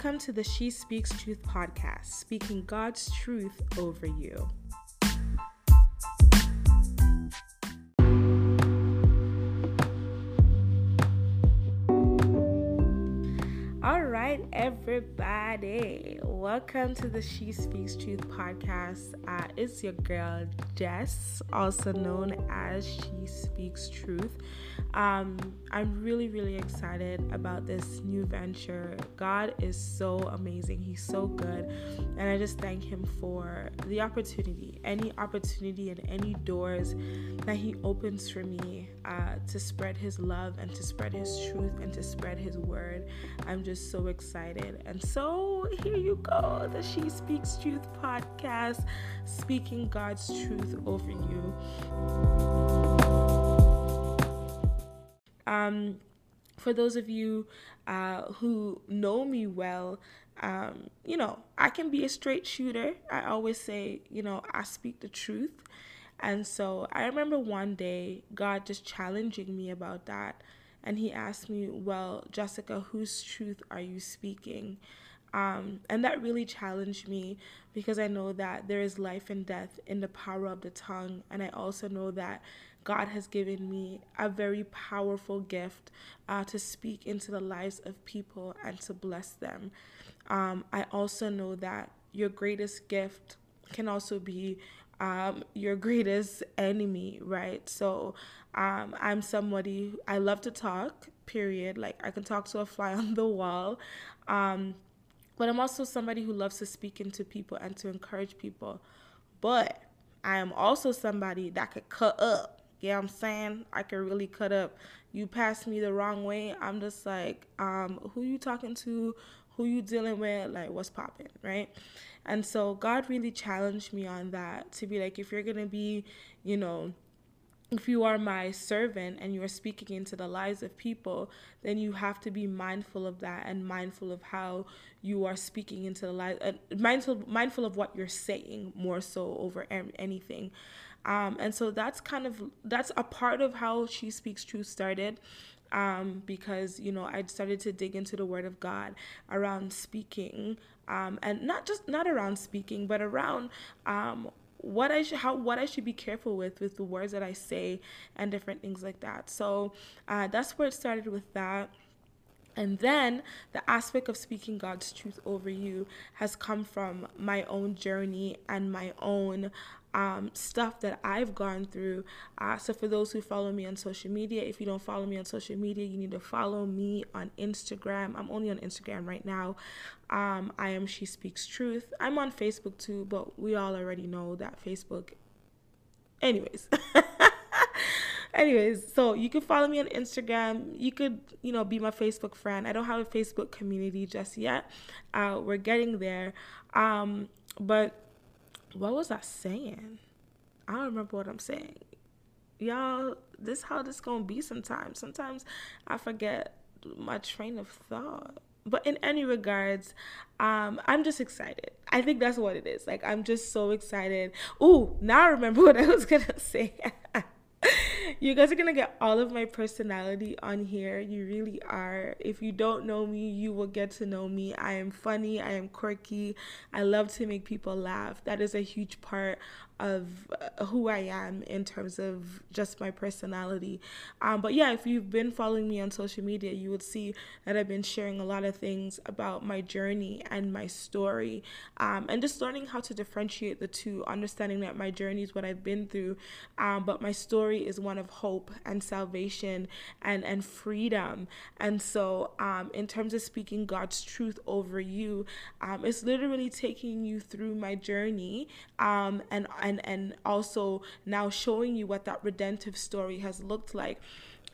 Welcome to the She Speaks Truth podcast, speaking God's truth over you. Everybody, welcome to the She Speaks Truth podcast. Uh, it's your girl Jess, also known as She Speaks Truth. Um, I'm really, really excited about this new venture. God is so amazing, He's so good, and I just thank Him for the opportunity, any opportunity, and any doors that He opens for me uh, to spread His love and to spread His truth and to spread His word. I'm just so excited. And so here you go the She Speaks Truth podcast, speaking God's truth over you. Um, for those of you uh, who know me well, um, you know, I can be a straight shooter. I always say, you know, I speak the truth. And so I remember one day God just challenging me about that. And he asked me, Well, Jessica, whose truth are you speaking? Um, and that really challenged me because I know that there is life and death in the power of the tongue. And I also know that God has given me a very powerful gift uh, to speak into the lives of people and to bless them. Um, I also know that your greatest gift can also be um, your greatest enemy, right? So um, I'm somebody, I love to talk, period. Like I can talk to a fly on the wall. Um, but I'm also somebody who loves to speak into people and to encourage people. But I am also somebody that could cut up yeah, I'm saying I can really cut up. You pass me the wrong way, I'm just like, um, who you talking to? Who you dealing with? Like, what's popping, right? And so God really challenged me on that to be like, if you're gonna be, you know, if you are my servant and you are speaking into the lives of people, then you have to be mindful of that and mindful of how you are speaking into the lives, uh, mindful mindful of what you're saying more so over anything. Um, and so that's kind of that's a part of how she speaks truth started um, because you know I started to dig into the Word of God around speaking, um, and not just not around speaking, but around um, what I should how what I should be careful with with the words that I say and different things like that. So uh, that's where it started with that. And then the aspect of speaking God's truth over you has come from my own journey and my own um, stuff that I've gone through. Uh, so, for those who follow me on social media, if you don't follow me on social media, you need to follow me on Instagram. I'm only on Instagram right now. Um, I am She Speaks Truth. I'm on Facebook too, but we all already know that Facebook. Anyways. anyways so you can follow me on instagram you could you know be my facebook friend i don't have a facebook community just yet uh, we're getting there um, but what was I saying? I don't remember what I'm saying. Y'all, this how this gonna be sometimes. Sometimes I forget my train of thought. But in any regards, um, I'm just excited. I think that's what it is. Like I'm just so excited. Ooh, now I remember what I was gonna say. You guys are gonna get all of my personality on here. You really are. If you don't know me, you will get to know me. I am funny, I am quirky, I love to make people laugh. That is a huge part of uh, who I am in terms of just my personality. Um, but yeah, if you've been following me on social media, you would see that I've been sharing a lot of things about my journey and my story, um, and just learning how to differentiate the two, understanding that my journey is what I've been through, um, but my story is one of hope and salvation and and freedom. And so, um, in terms of speaking God's truth over you, um, it's literally taking you through my journey um, and and and also now showing you what that redemptive story has looked like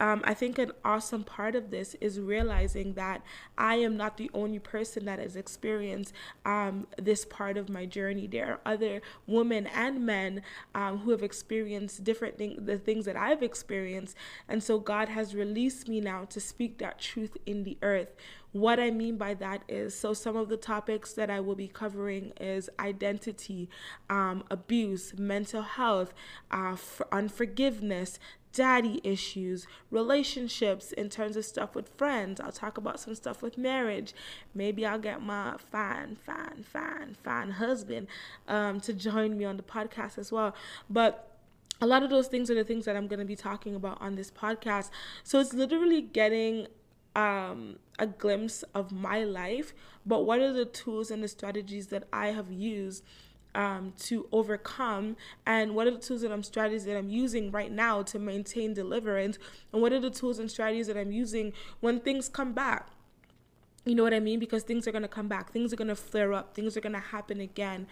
um, I think an awesome part of this is realizing that I am not the only person that has experienced um, this part of my journey. There are other women and men um, who have experienced different things, the things that I've experienced. And so God has released me now to speak that truth in the earth What I mean by that is so some of the topics that I will be covering is identity, um, abuse, mental health, uh, unforgiveness, daddy issues, relationships in terms of stuff with friends. I'll talk about some stuff with marriage. Maybe I'll get my fine, fine, fine, fine husband um, to join me on the podcast as well. But a lot of those things are the things that I'm going to be talking about on this podcast. So it's literally getting um, a glimpse of my life, but what are the tools and the strategies that I have used um, to overcome? And what are the tools and strategies that I'm using right now to maintain deliverance? And what are the tools and strategies that I'm using when things come back you know what I mean? Because things are gonna come back, things are gonna flare up, things are gonna happen again.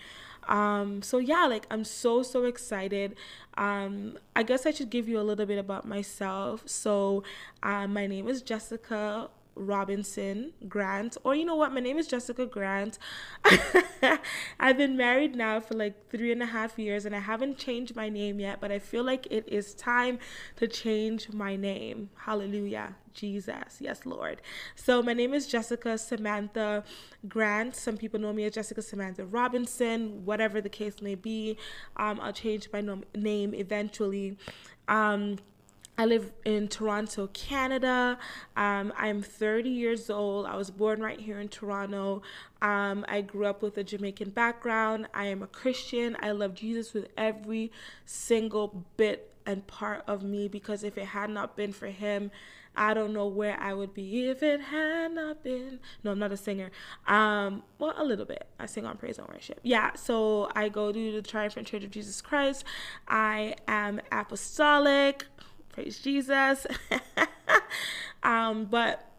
Um, so yeah, like I'm so so excited. Um, I guess I should give you a little bit about myself. So, uh, my name is Jessica Robinson Grant, or you know what, my name is Jessica Grant. I've been married now for like three and a half years and I haven't changed my name yet, but I feel like it is time to change my name. Hallelujah. Jesus. Yes, Lord. So, my name is Jessica Samantha Grant. Some people know me as Jessica Samantha Robinson, whatever the case may be. Um, I'll change my nom- name eventually. Um, I live in Toronto, Canada. Um, I'm 30 years old. I was born right here in Toronto. Um, I grew up with a Jamaican background. I am a Christian. I love Jesus with every single bit and part of me because if it had not been for him, I don't know where I would be if it had not been. No, I'm not a singer. Um, well, a little bit. I sing on praise and worship. Yeah, so I go to the Triumphant Church of Jesus Christ. I am apostolic. Praise Jesus. um, but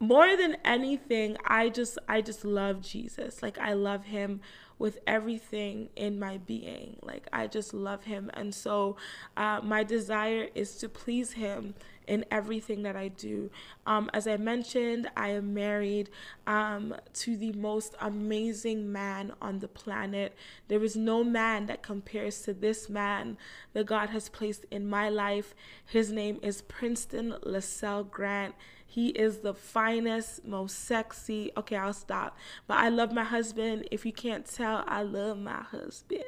more than anything, I just I just love Jesus. Like I love him with everything in my being. Like I just love him. And so uh, my desire is to please him in everything that I do. Um, as I mentioned, I am married um, to the most amazing man on the planet. There is no man that compares to this man that God has placed in my life. His name is Princeton LaSalle Grant. He is the finest, most sexy. Okay, I'll stop. But I love my husband. If you can't tell, I love my husband.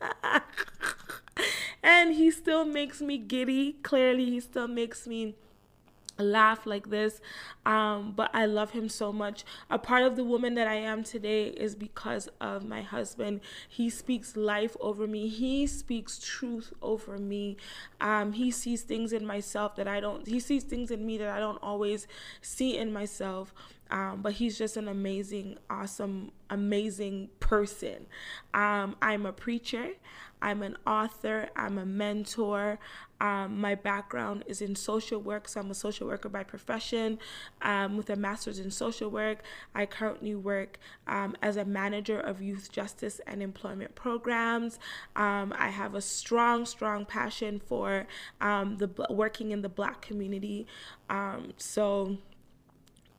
and he still makes me giddy. Clearly, he still makes me laugh like this. Um, but i love him so much. A part of the woman that i am today is because of my husband. He speaks life over me. He speaks truth over me. Um, he sees things in myself that i don't he sees things in me that i don't always see in myself um, but he's just an amazing awesome amazing person um, i'm a preacher I'm an author, I'm a mentor. Um, my background is in social work, so I'm a social worker by profession um, with a master's in social work. I currently work um, as a manager of youth justice and employment programs. Um, I have a strong, strong passion for the working in the Black community. So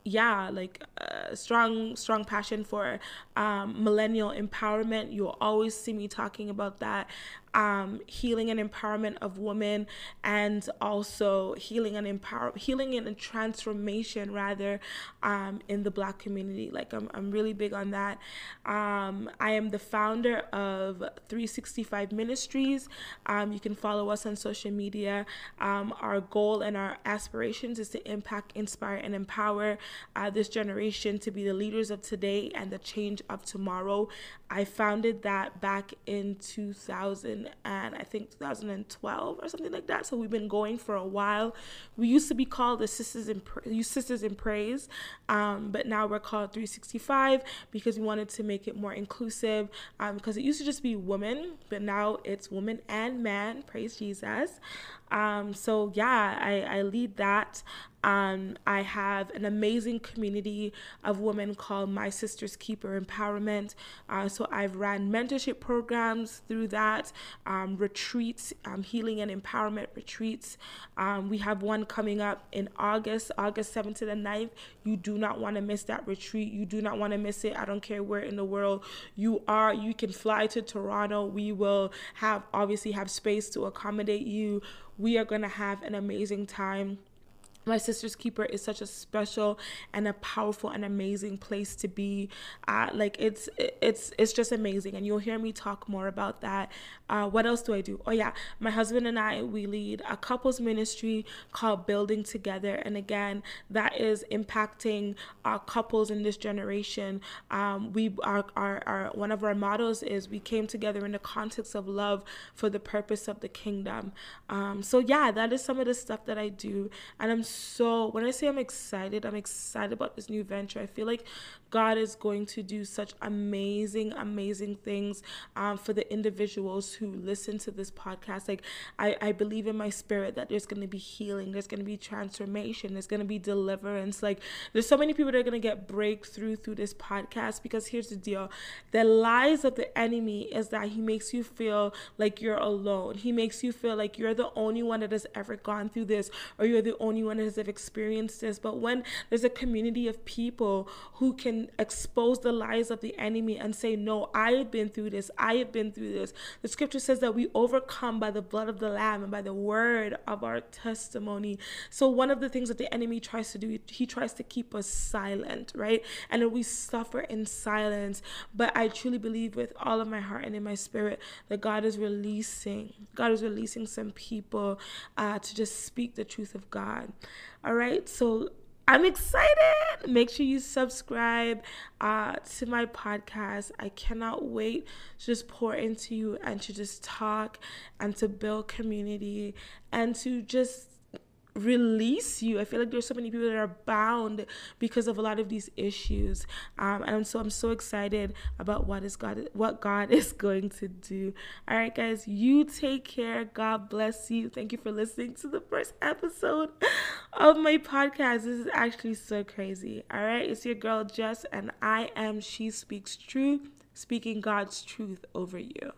yeah like uh, strong strong passion for um, millennial empowerment. You'll always see me talking about that um, healing and empowerment of women and also healing and empower healing and transformation rather um, in the black community. Like I'm, I'm really big on that. Um, i am the founder of 365 ministries. Um, you can follow us on social media. Um, our goal and our aspirations is to impact inspire and empower uh, this generation to be the leaders of today and the change of tomorrow. I founded that back in 2000 and I think 2012 or something like that. So we've been going for a while. We used to be called the Sisters in Pra- Sisters in Praise, um, but now we're called 365 because we wanted to make it more inclusive. Um, because it used to just be women, but now it's woman and man. Praise Jesus. Um, so yeah, I, I lead that. Um, I have an amazing community of women called My Sisters Keeper Empowerment. Uh, so I've ran mentorship programs through that, um, retreats, um, healing and empowerment retreats. Um, we have one coming up in August, August 7th to the 9th. You do not want to miss that retreat. You do not want to miss it. I don't care where in the world you are. You can fly to Toronto. We will have obviously have space to accommodate you. We are going to have an amazing time my sister's keeper is such a special and a powerful and amazing place to be. Uh, like it's it's it's just amazing. And you'll hear me talk more about that. Uh, what else do i do? Oh yeah. My husband and i we lead a couples ministry called building together. And again that is impacting our couples in this generation. Um, we are our, our one of our mottos is we came together in the context of love for the purpose of the kingdom. Um, so yeah that is some of the stuff that i do. And i'm so when I say I'm excited, I'm excited about this new venture. I feel like God is going to do such amazing, amazing things um, for the individuals who listen to this podcast. Like, I, I believe in my spirit that there's going to be healing, there's going to be transformation, there's going to be deliverance. Like, there's so many people that are going to get breakthrough through this podcast because here's the deal the lies of the enemy is that he makes you feel like you're alone, he makes you feel like you're the only one that has ever gone through this, or you're the only one that has experienced this. But when there's a community of people who can expose the lies of the enemy and say, No, I have been through this. I have been through this. The scripture says that we overcome by the blood of the Lamb and by the word of our testimony. So, one of the things that the enemy tries to do, he tries to keep us silent, right? And we suffer in silence. But I truly believe with all of my heart and in my spirit that God is releasing, God is releasing some people uh, to just speak the truth of God. All right. So, I'm excited. Make sure you subscribe uh, to my podcast. I cannot wait to just pour into you and to just talk and to build community and to just release you. I feel like there's so many people that are bound because of a lot of these issues. Um, and so I'm so excited about what is God what God is going to do. All right, guys, you take care. God bless you. Thank you for listening to the first episode of my podcast. This is actually so crazy. All right, it's your girl Jess, and I am She Speaks Truth, speaking God's truth over you.